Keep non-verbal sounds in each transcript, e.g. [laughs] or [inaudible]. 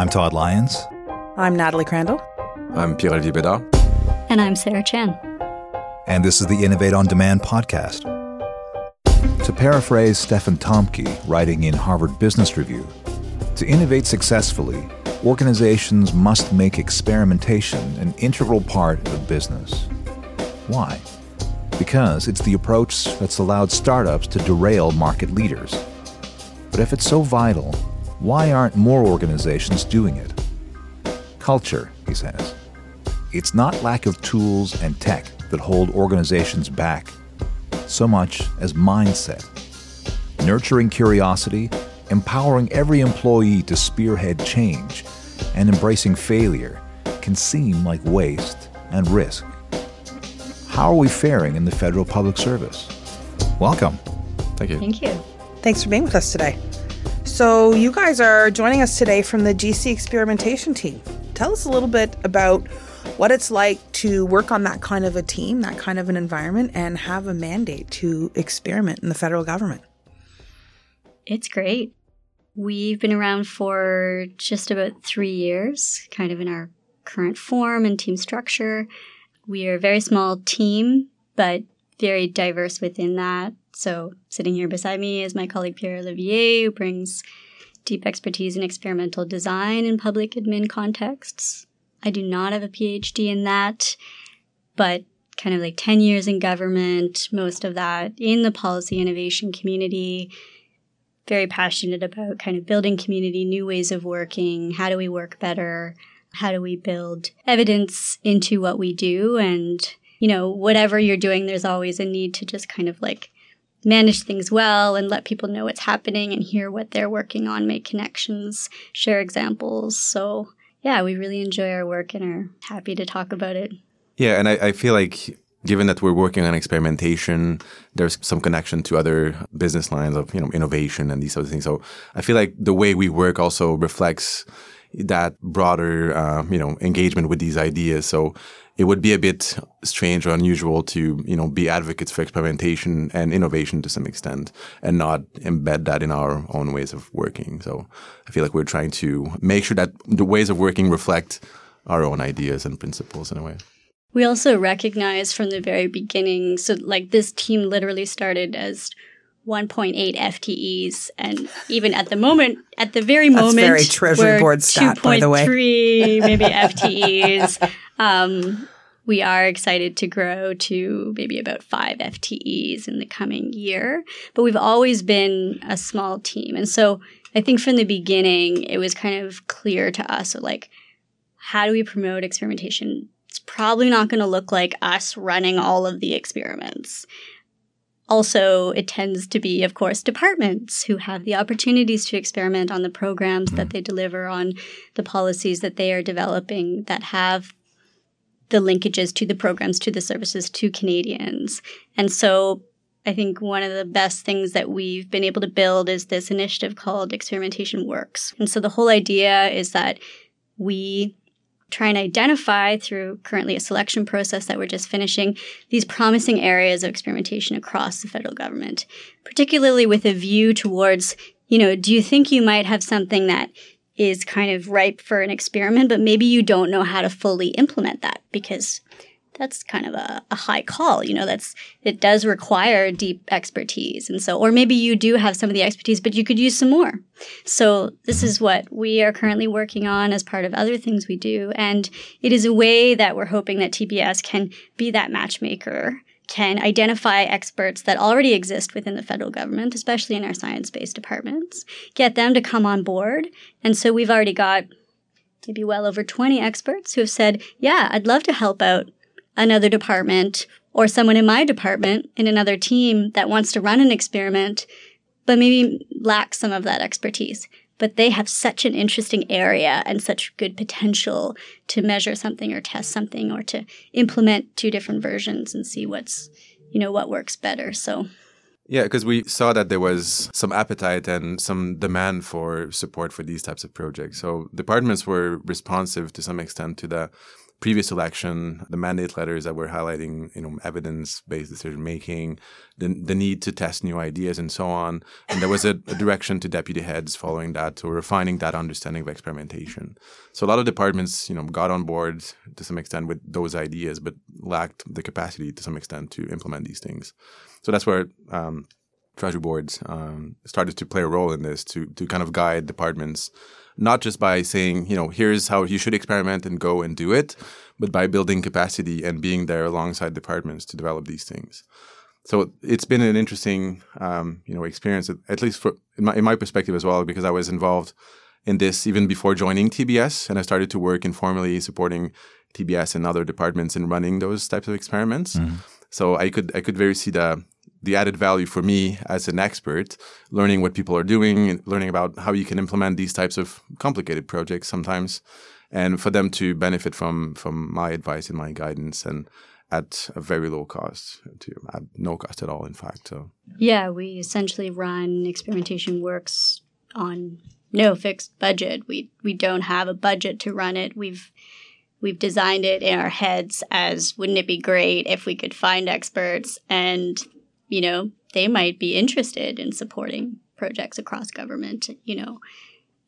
I'm Todd Lyons. I'm Natalie Crandall. I'm Pierre-Olivier Bédard. And I'm Sarah Chan. And this is the Innovate on Demand podcast. To paraphrase Stephen Thomke, writing in Harvard Business Review, to innovate successfully, organizations must make experimentation an integral part of business. Why? Because it's the approach that's allowed startups to derail market leaders. But if it's so vital, why aren't more organizations doing it? Culture, he says. It's not lack of tools and tech that hold organizations back, so much as mindset. Nurturing curiosity, empowering every employee to spearhead change, and embracing failure can seem like waste and risk. How are we faring in the federal public service? Welcome. Thank you. Thank you. Thanks for being with us today. So, you guys are joining us today from the GC experimentation team. Tell us a little bit about what it's like to work on that kind of a team, that kind of an environment, and have a mandate to experiment in the federal government. It's great. We've been around for just about three years, kind of in our current form and team structure. We are a very small team, but very diverse within that. So, sitting here beside me is my colleague Pierre Olivier, who brings deep expertise in experimental design in public admin contexts. I do not have a PhD in that, but kind of like 10 years in government, most of that in the policy innovation community. Very passionate about kind of building community, new ways of working. How do we work better? How do we build evidence into what we do? And, you know, whatever you're doing, there's always a need to just kind of like manage things well and let people know what's happening and hear what they're working on, make connections, share examples. So, yeah, we really enjoy our work and are happy to talk about it. Yeah, and I, I feel like given that we're working on experimentation, there's some connection to other business lines of you know innovation and these other things. So I feel like the way we work also reflects that broader uh, you know engagement with these ideas. So it would be a bit strange or unusual to you know be advocates for experimentation and innovation to some extent and not embed that in our own ways of working. So I feel like we're trying to make sure that the ways of working reflect our own ideas and principles in a way. We also recognize from the very beginning, so like this team literally started as 1.8 FTEs, and even at the moment, at the very That's moment, very Treasury we're Board stat, by the way. 2.3 maybe [laughs] FTEs. Um, we are excited to grow to maybe about five FTEs in the coming year, but we've always been a small team, and so I think from the beginning it was kind of clear to us, so like, how do we promote experimentation it's probably not going to look like us running all of the experiments. Also, it tends to be, of course, departments who have the opportunities to experiment on the programs that mm. they deliver, on the policies that they are developing that have the linkages to the programs, to the services, to Canadians. And so I think one of the best things that we've been able to build is this initiative called Experimentation Works. And so the whole idea is that we try and identify through currently a selection process that we're just finishing these promising areas of experimentation across the federal government, particularly with a view towards, you know, do you think you might have something that is kind of ripe for an experiment, but maybe you don't know how to fully implement that because that's kind of a, a, high call. You know, that's it does require deep expertise, and so, or maybe you do have some of the expertise, but you could use some more. So this is what we are currently working on as part of other things we do, and it is a way that we're hoping that TBS can be that matchmaker. Can identify experts that already exist within the federal government, especially in our science based departments, get them to come on board. And so we've already got maybe well over 20 experts who have said, Yeah, I'd love to help out another department or someone in my department in another team that wants to run an experiment, but maybe lacks some of that expertise. But they have such an interesting area and such good potential to measure something or test something or to implement two different versions and see what's, you know, what works better. So yeah, because we saw that there was some appetite and some demand for support for these types of projects. So departments were responsive to some extent to the previous election, the mandate letters that were highlighting, you know, evidence-based decision making, the, the need to test new ideas and so on. And there was a, a direction to deputy heads following that, to refining that understanding of experimentation. So a lot of departments, you know, got on board to some extent with those ideas, but lacked the capacity to some extent to implement these things. So that's where um, treasury boards um, started to play a role in this to to kind of guide departments not just by saying, you know, here's how you should experiment and go and do it, but by building capacity and being there alongside departments to develop these things. So it's been an interesting, um, you know, experience, at least for in my, in my perspective as well, because I was involved in this even before joining TBS, and I started to work informally supporting TBS and other departments in running those types of experiments. Mm-hmm. So I could I could very see the the added value for me as an expert, learning what people are doing, learning about how you can implement these types of complicated projects sometimes, and for them to benefit from from my advice and my guidance and at a very low cost to at no cost at all in fact so. Yeah we essentially run experimentation works on no fixed budget. We we don't have a budget to run it. We've we've designed it in our heads as wouldn't it be great if we could find experts and you know, they might be interested in supporting projects across government, you know.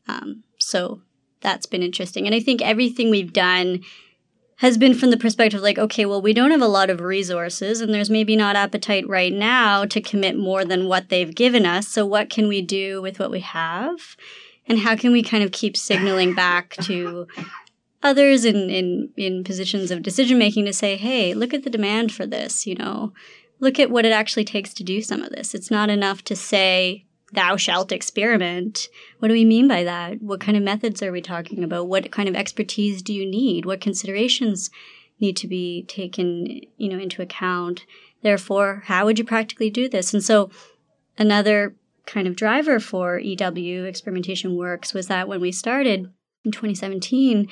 Um, so that's been interesting. And I think everything we've done has been from the perspective like, okay, well, we don't have a lot of resources and there's maybe not appetite right now to commit more than what they've given us. So what can we do with what we have? And how can we kind of keep signaling back [laughs] to others in, in, in positions of decision making to say, hey, look at the demand for this, you know, look at what it actually takes to do some of this. It's not enough to say, thou shalt experiment. What do we mean by that? What kind of methods are we talking about? What kind of expertise do you need? What considerations need to be taken, you know, into account? Therefore, how would you practically do this? And so another kind of driver for EW experimentation works was that when we started in 2017,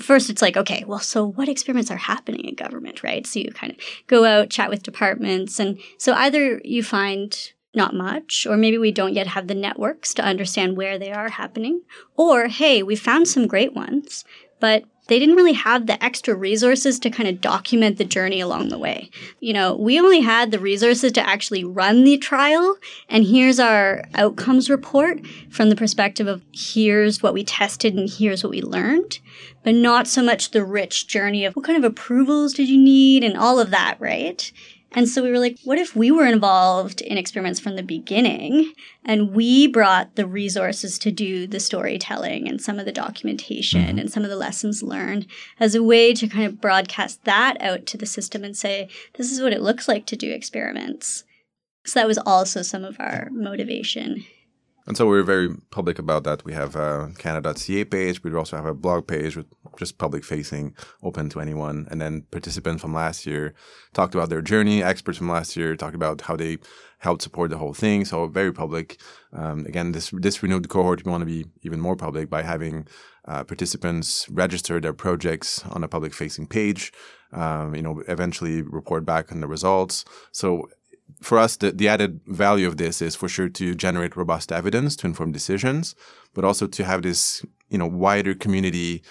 first it's like okay well so what experiments are happening in government right? So you kind of go out chat with departments and so either you find not much or maybe we don't yet have the networks to understand where they are happening or hey we found some great ones but they didn't really have the extra resources to kind of document the journey along the way. You know, we only had the resources to actually run the trial, and here's our outcomes report from the perspective of here's what we tested and here's what we learned but not so much the rich journey of what kind of approvals did you need and all of that, right? And so we were like, what if we were involved in experiments from the beginning and we brought the resources to do the storytelling and some of the documentation mm-hmm. and some of the lessons learned as a way to kind of broadcast that out to the system and say, this is what it looks like to do experiments. So that was also some of our motivation and so we're very public about that. We have a Canada.ca page. We also have a blog page with just public facing, open to anyone. And then participants from last year talked about their journey. Experts from last year talked about how they helped support the whole thing. So very public. Um, again, this this renewed cohort, we want to be even more public by having uh, participants register their projects on a public facing page. Um, you know, eventually report back on the results. So for us, the, the added value of this is for sure to generate robust evidence to inform decisions, but also to have this, you know, wider community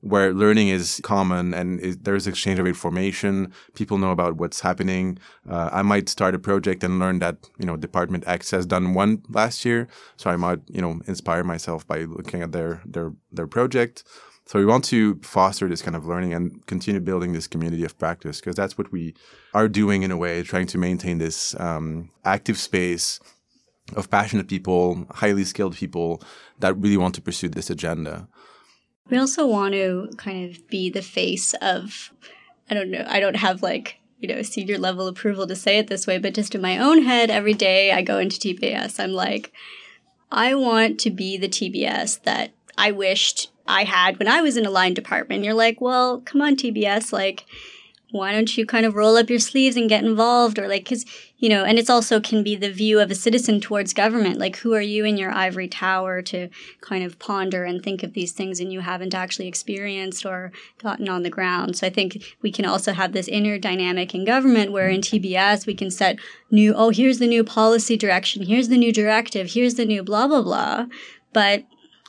where learning is common and it, there's exchange of information. People know about what's happening. Uh, I might start a project and learn that, you know, Department X has done one last year. So I might, you know, inspire myself by looking at their, their, their project. So we want to foster this kind of learning and continue building this community of practice because that's what we are doing in a way, trying to maintain this um, active space of passionate people, highly skilled people that really want to pursue this agenda. We also want to kind of be the face of, I don't know, I don't have like, you know, senior level approval to say it this way, but just in my own head, every day I go into TBS, I'm like, I want to be the TBS that I wished I had when I was in a line department. You're like, well, come on, TBS, like, why don't you kind of roll up your sleeves and get involved? Or like, cause, you know, and it's also can be the view of a citizen towards government. Like, who are you in your ivory tower to kind of ponder and think of these things and you haven't actually experienced or gotten on the ground? So I think we can also have this inner dynamic in government where in TBS we can set new, oh, here's the new policy direction. Here's the new directive. Here's the new blah, blah, blah. But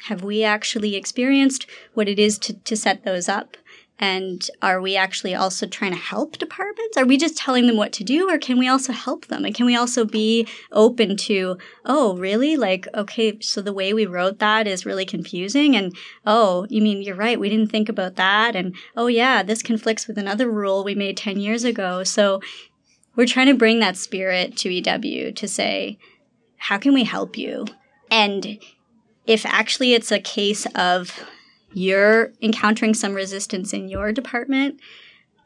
have we actually experienced what it is to, to set those up? And are we actually also trying to help departments? Are we just telling them what to do or can we also help them? And can we also be open to, oh, really? Like, okay, so the way we wrote that is really confusing. And oh, you mean you're right. We didn't think about that. And oh, yeah, this conflicts with another rule we made 10 years ago. So we're trying to bring that spirit to EW to say, how can we help you? And if actually it's a case of you're encountering some resistance in your department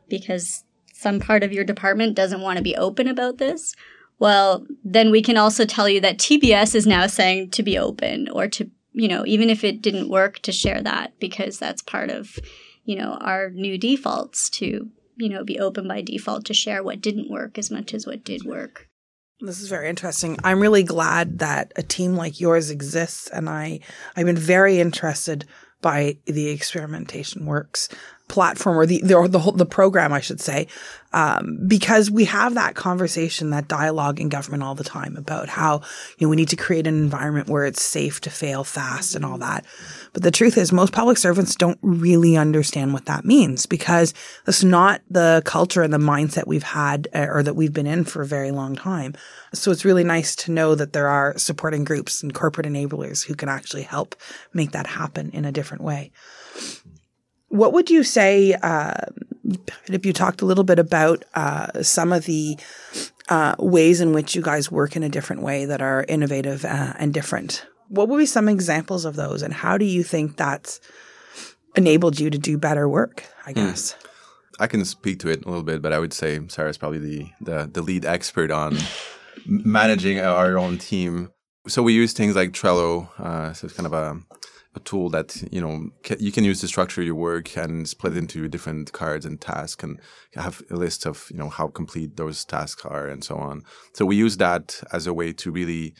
because some part of your department doesn't want to be open about this, well, then we can also tell you that TBS is now saying to be open or to, you know, even if it didn't work, to share that because that's part of, you know, our new defaults to, you know, be open by default to share what didn't work as much as what did work. This is very interesting. I'm really glad that a team like yours exists, and I I've been very interested by the experimentation works platform or the the the, whole, the program I should say um, because we have that conversation that dialogue in government all the time about how you know we need to create an environment where it's safe to fail fast and all that. But the truth is most public servants don't really understand what that means because that's not the culture and the mindset we've had uh, or that we've been in for a very long time. So it's really nice to know that there are supporting groups and corporate enablers who can actually help make that happen in a different way what would you say uh, if you talked a little bit about uh, some of the uh, ways in which you guys work in a different way that are innovative uh, and different? What would be some examples of those, and how do you think that's enabled you to do better work? I hmm. guess. Mm. I can speak to it a little bit, but I would say Sarah's probably the the, the lead expert on managing our own team. So we use things like Trello. Uh, so it's kind of a a tool that you know ca- you can use to structure your work and split into different cards and tasks and have a list of you know how complete those tasks are and so on. So we use that as a way to really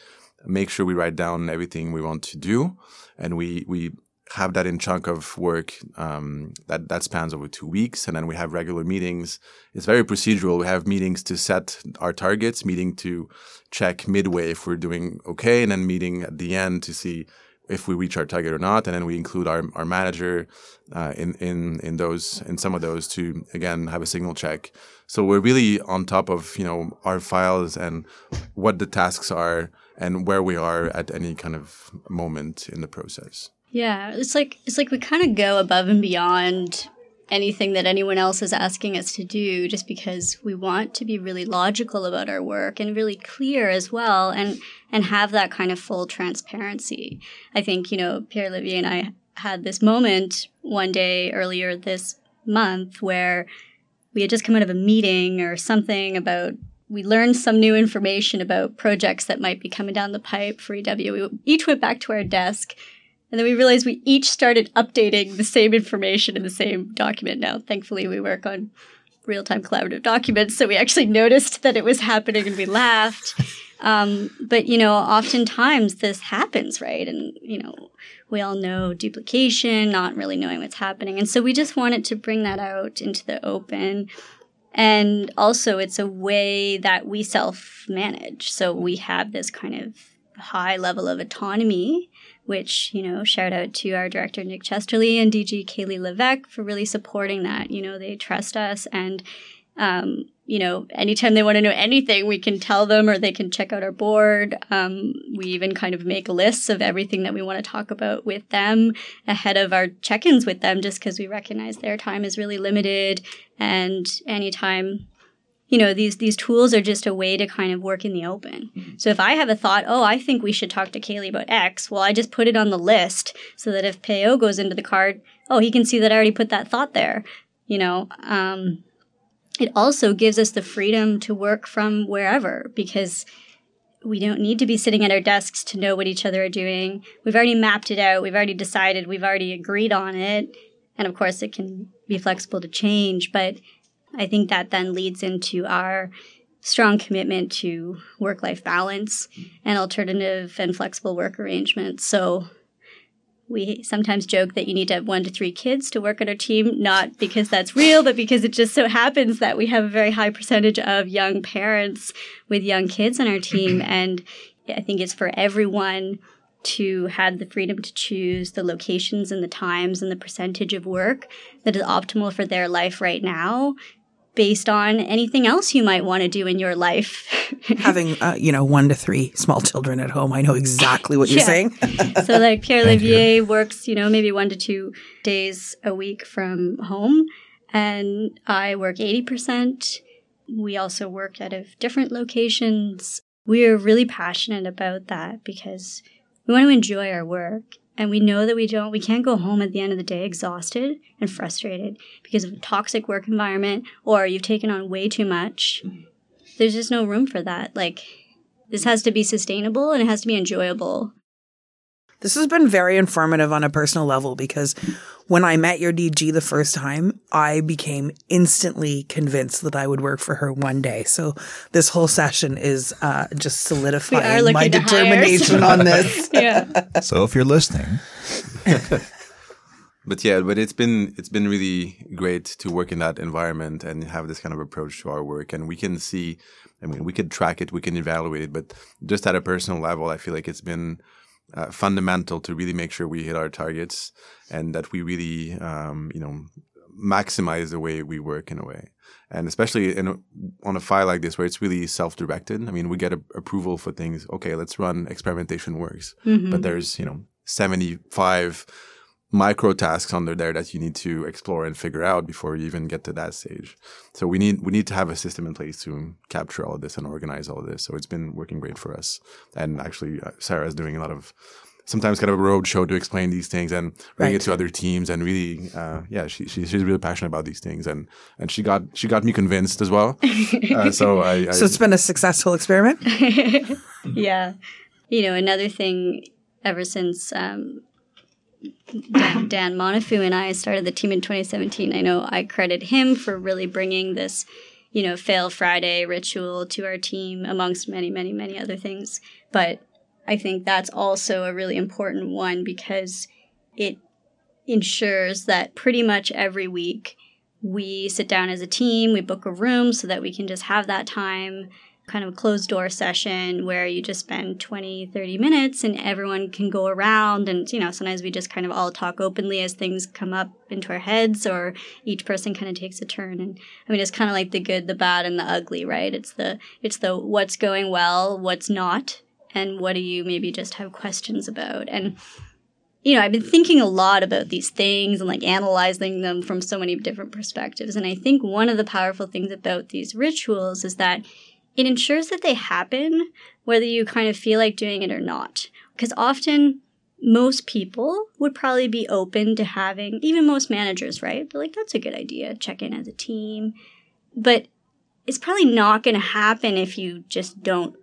make sure we write down everything we want to do, and we we have that in chunk of work um, that that spans over two weeks, and then we have regular meetings. It's very procedural. We have meetings to set our targets, meeting to check midway if we're doing okay, and then meeting at the end to see if we reach our target or not, and then we include our, our manager uh, in in in those in some of those to again have a signal check. So we're really on top of you know our files and what the tasks are and where we are at any kind of moment in the process. Yeah, it's like it's like we kind of go above and beyond anything that anyone else is asking us to do just because we want to be really logical about our work and really clear as well and and have that kind of full transparency. I think, you know, Pierre Olivier and I had this moment one day earlier this month where we had just come out of a meeting or something about we learned some new information about projects that might be coming down the pipe for EW. We each went back to our desk and then we realized we each started updating the same information in the same document. Now, thankfully, we work on real time collaborative documents, so we actually noticed that it was happening and we laughed. [laughs] Um, but, you know, oftentimes this happens, right? And, you know, we all know duplication, not really knowing what's happening. And so we just wanted to bring that out into the open. And also, it's a way that we self manage. So we have this kind of high level of autonomy which, you know, shout out to our director, Nick Chesterly, and DG Kaylee Levesque for really supporting that. You know, they trust us and, um, you know, anytime they want to know anything, we can tell them or they can check out our board. Um, we even kind of make lists of everything that we want to talk about with them ahead of our check ins with them, just because we recognize their time is really limited. And anytime you know these these tools are just a way to kind of work in the open. Mm-hmm. so if i have a thought oh i think we should talk to kaylee about x well i just put it on the list so that if peo goes into the card oh he can see that i already put that thought there you know? Um, it also gives us the freedom to work from wherever because we don't need to be sitting at our desks to know what each other are doing. We've already mapped it out. We've already decided. We've already agreed on it. And of course it can be flexible to change but I think that then leads into our strong commitment to work life balance and alternative and flexible work arrangements. So we sometimes joke that you need to have one to three kids to work on our team, not because that's real, but because it just so happens that we have a very high percentage of young parents with young kids on our team. [clears throat] And I think it's for everyone to have the freedom to choose the locations and the times and the percentage of work that is optimal for their life right now based on anything else you might want to do in your life. [laughs] Having, uh, you know, one to three small children at home, I know exactly what you're saying. [laughs] so, like Pierre Olivier works, you know, maybe one to two days a week from home, and I work 80%. We also work out of different locations. We're really passionate about that because we want to enjoy our work and we know that we don't we can't go home at the end of the day exhausted and frustrated because of a toxic work environment or you've taken on way too much. Mm-hmm. There's just no room for that. Like this has to be sustainable and it has to be enjoyable this has been very informative on a personal level because when I met your DG the first time, I became instantly convinced that I would work for her one day. So this whole session is uh, just solidifying my determination on [laughs] this. yeah. So if you're listening. [laughs] but yeah, but it's been it's been really great to work in that environment and have this kind of approach to our work, and we can see. I mean, we could track it, we can evaluate it, but just at a personal level, I feel like it's been uh, fundamental to really make sure we hit our targets and that we really, um, you know, maximize the way we work in a way. And especially in a, on a file like this where it's really self-directed. I mean, we get a, approval for things. Okay, let's run experimentation works, mm-hmm. but there's you know 75 micro tasks under there that you need to explore and figure out before you even get to that stage. So we need we need to have a system in place to capture all of this and organize all of this. So it's been working great for us. And actually, uh, Sarah is doing a lot of sometimes kind of a roadshow to explain these things and bring right. it to other teams and really uh, yeah she, she, she's really passionate about these things and and she got she got me convinced as well [laughs] uh, so I, I, so it's been a successful experiment [laughs] yeah you know another thing ever since um, Dan, Dan and I started the team in 2017. I know I credit him for really bringing this, you know, Fail Friday ritual to our team, amongst many, many, many other things. But I think that's also a really important one because it ensures that pretty much every week we sit down as a team, we book a room so that we can just have that time kind of closed door session where you just spend 20, 30 minutes and everyone can go around. And, you know, sometimes we just kind of all talk openly as things come up into our heads or each person kind of takes a turn. And I mean, it's kind of like the good, the bad, and the ugly, right? It's the, it's the what's going well, what's not, and what do you maybe just have questions about. And, you know, I've been thinking a lot about these things and like analyzing them from so many different perspectives. And I think one of the powerful things about these rituals is that it ensures that they happen whether you kind of feel like doing it or not. Because often, most people would probably be open to having, even most managers, right? They're like, that's a good idea, check in as a team. But it's probably not going to happen if you just don't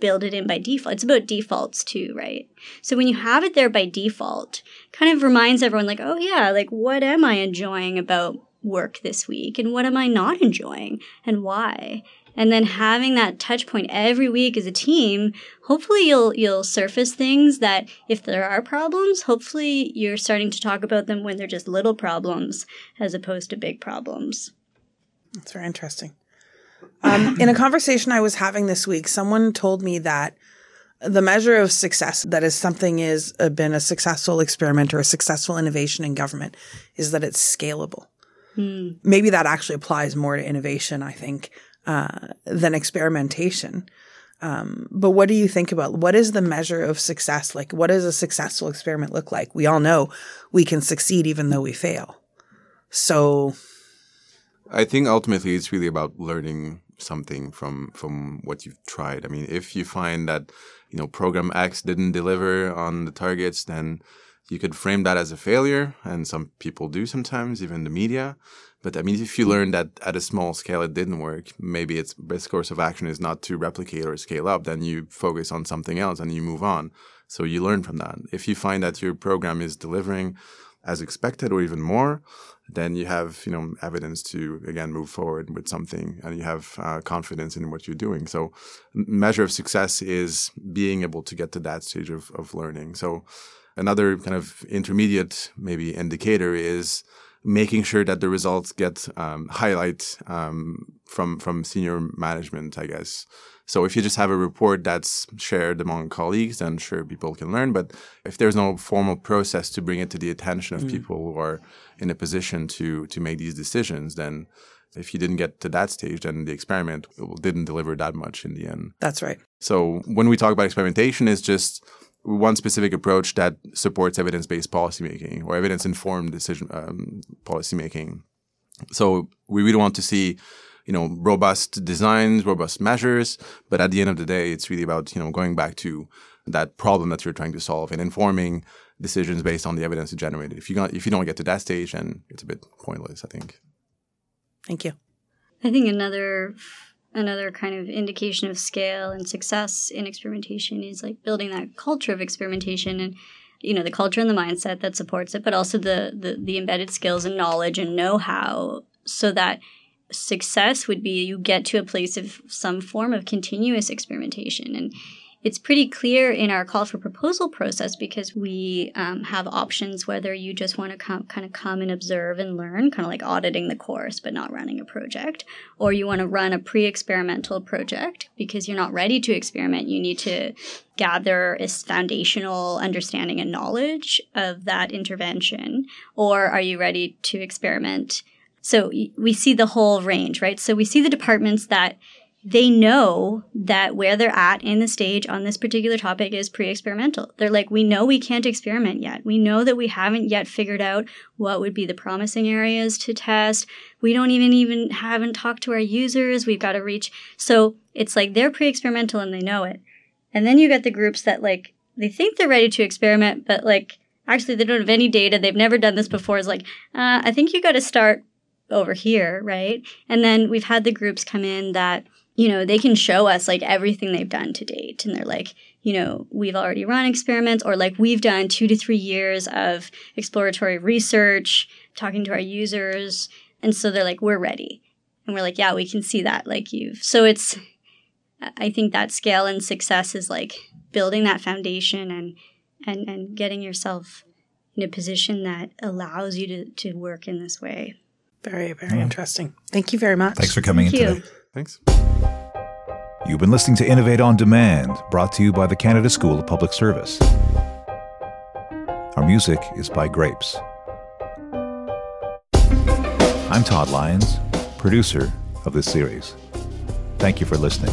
build it in by default. It's about defaults too, right? So when you have it there by default, kind of reminds everyone like, oh yeah, like what am I enjoying about work this week and what am I not enjoying and why? And then having that touch point every week as a team hopefully you'll you'll surface things that if there are problems hopefully you're starting to talk about them when they're just little problems as opposed to big problems. That's very interesting. Um, in a conversation i was having this week someone told me that the measure of success that is something is uh, been a successful experiment or a successful innovation in government is that it's scalable. Hmm. maybe that actually applies more to innovation i think uh, than experimentation. Um, but what do you think about what is the measure of success? Like, what does a successful experiment look like? We all know we can succeed even though we fail. So, I think ultimately it's really about learning something from from what you've tried. I mean, if you find that you know program X didn't deliver on the targets, then you could frame that as a failure, and some people do sometimes, even the media. But I mean, if you learn that at a small scale it didn't work, maybe its best course of action is not to replicate or scale up, then you focus on something else and you move on. So you learn from that. If you find that your program is delivering as expected or even more, then you have you know evidence to again move forward with something and you have uh, confidence in what you're doing so measure of success is being able to get to that stage of, of learning so another kind of intermediate maybe indicator is making sure that the results get um, highlight um, from from senior management, I guess. So if you just have a report that's shared among colleagues, then sure people can learn. But if there's no formal process to bring it to the attention of mm. people who are in a position to to make these decisions, then if you didn't get to that stage, then the experiment didn't deliver that much in the end. That's right. So when we talk about experimentation, it's just one specific approach that supports evidence-based policymaking or evidence-informed decision um, policymaking. So we really want to see, you know, robust designs, robust measures, but at the end of the day, it's really about you know going back to that problem that you're trying to solve and informing decisions based on the evidence you generated. If you got, if you don't get to that stage, then it's a bit pointless, I think. Thank you. I think another another kind of indication of scale and success in experimentation is like building that culture of experimentation and you know the culture and the mindset that supports it but also the the, the embedded skills and knowledge and know-how so that success would be you get to a place of some form of continuous experimentation. And it's pretty clear in our call for proposal process because we um, have options whether you just want to kind of come and observe and learn, kind of like auditing the course but not running a project, or you want to run a pre experimental project because you're not ready to experiment. You need to gather a foundational understanding and knowledge of that intervention, or are you ready to experiment? So we see the whole range, right? So we see the departments that they know that where they're at in the stage on this particular topic is pre-experimental. They're like, we know we can't experiment yet. We know that we haven't yet figured out what would be the promising areas to test. We don't even even haven't talked to our users. We've got to reach. So it's like they're pre-experimental and they know it. And then you get the groups that like they think they're ready to experiment, but like actually they don't have any data. They've never done this before. It's like, uh, I think you got to start over here, right? And then we've had the groups come in that you know, they can show us like everything they've done to date. And they're like, you know, we've already run experiments or like we've done two to three years of exploratory research, talking to our users. And so they're like, we're ready. And we're like, yeah, we can see that. Like you've, so it's, I think that scale and success is like building that foundation and, and, and getting yourself in a position that allows you to, to work in this way. Very, very yeah. interesting. Thank you very much. Thanks for coming Thank in you. today. Thanks. You've been listening to Innovate on Demand, brought to you by the Canada School of Public Service. Our music is by Grapes. I'm Todd Lyons, producer of this series. Thank you for listening.